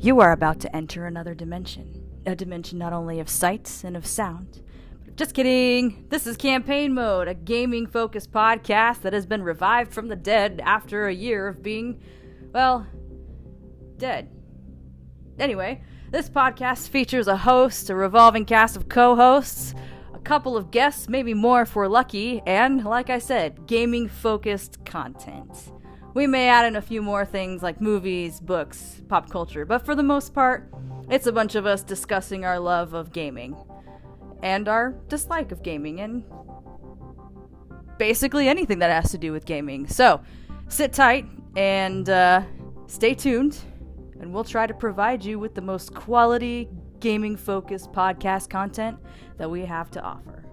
You are about to enter another dimension. A dimension not only of sight and of sound. Just kidding. This is Campaign Mode, a gaming focused podcast that has been revived from the dead after a year of being, well, dead. Anyway, this podcast features a host, a revolving cast of co hosts, a couple of guests, maybe more if we're lucky, and, like I said, gaming focused content. We may add in a few more things like movies, books, pop culture, but for the most part, it's a bunch of us discussing our love of gaming and our dislike of gaming and basically anything that has to do with gaming. So sit tight and uh, stay tuned, and we'll try to provide you with the most quality gaming focused podcast content that we have to offer.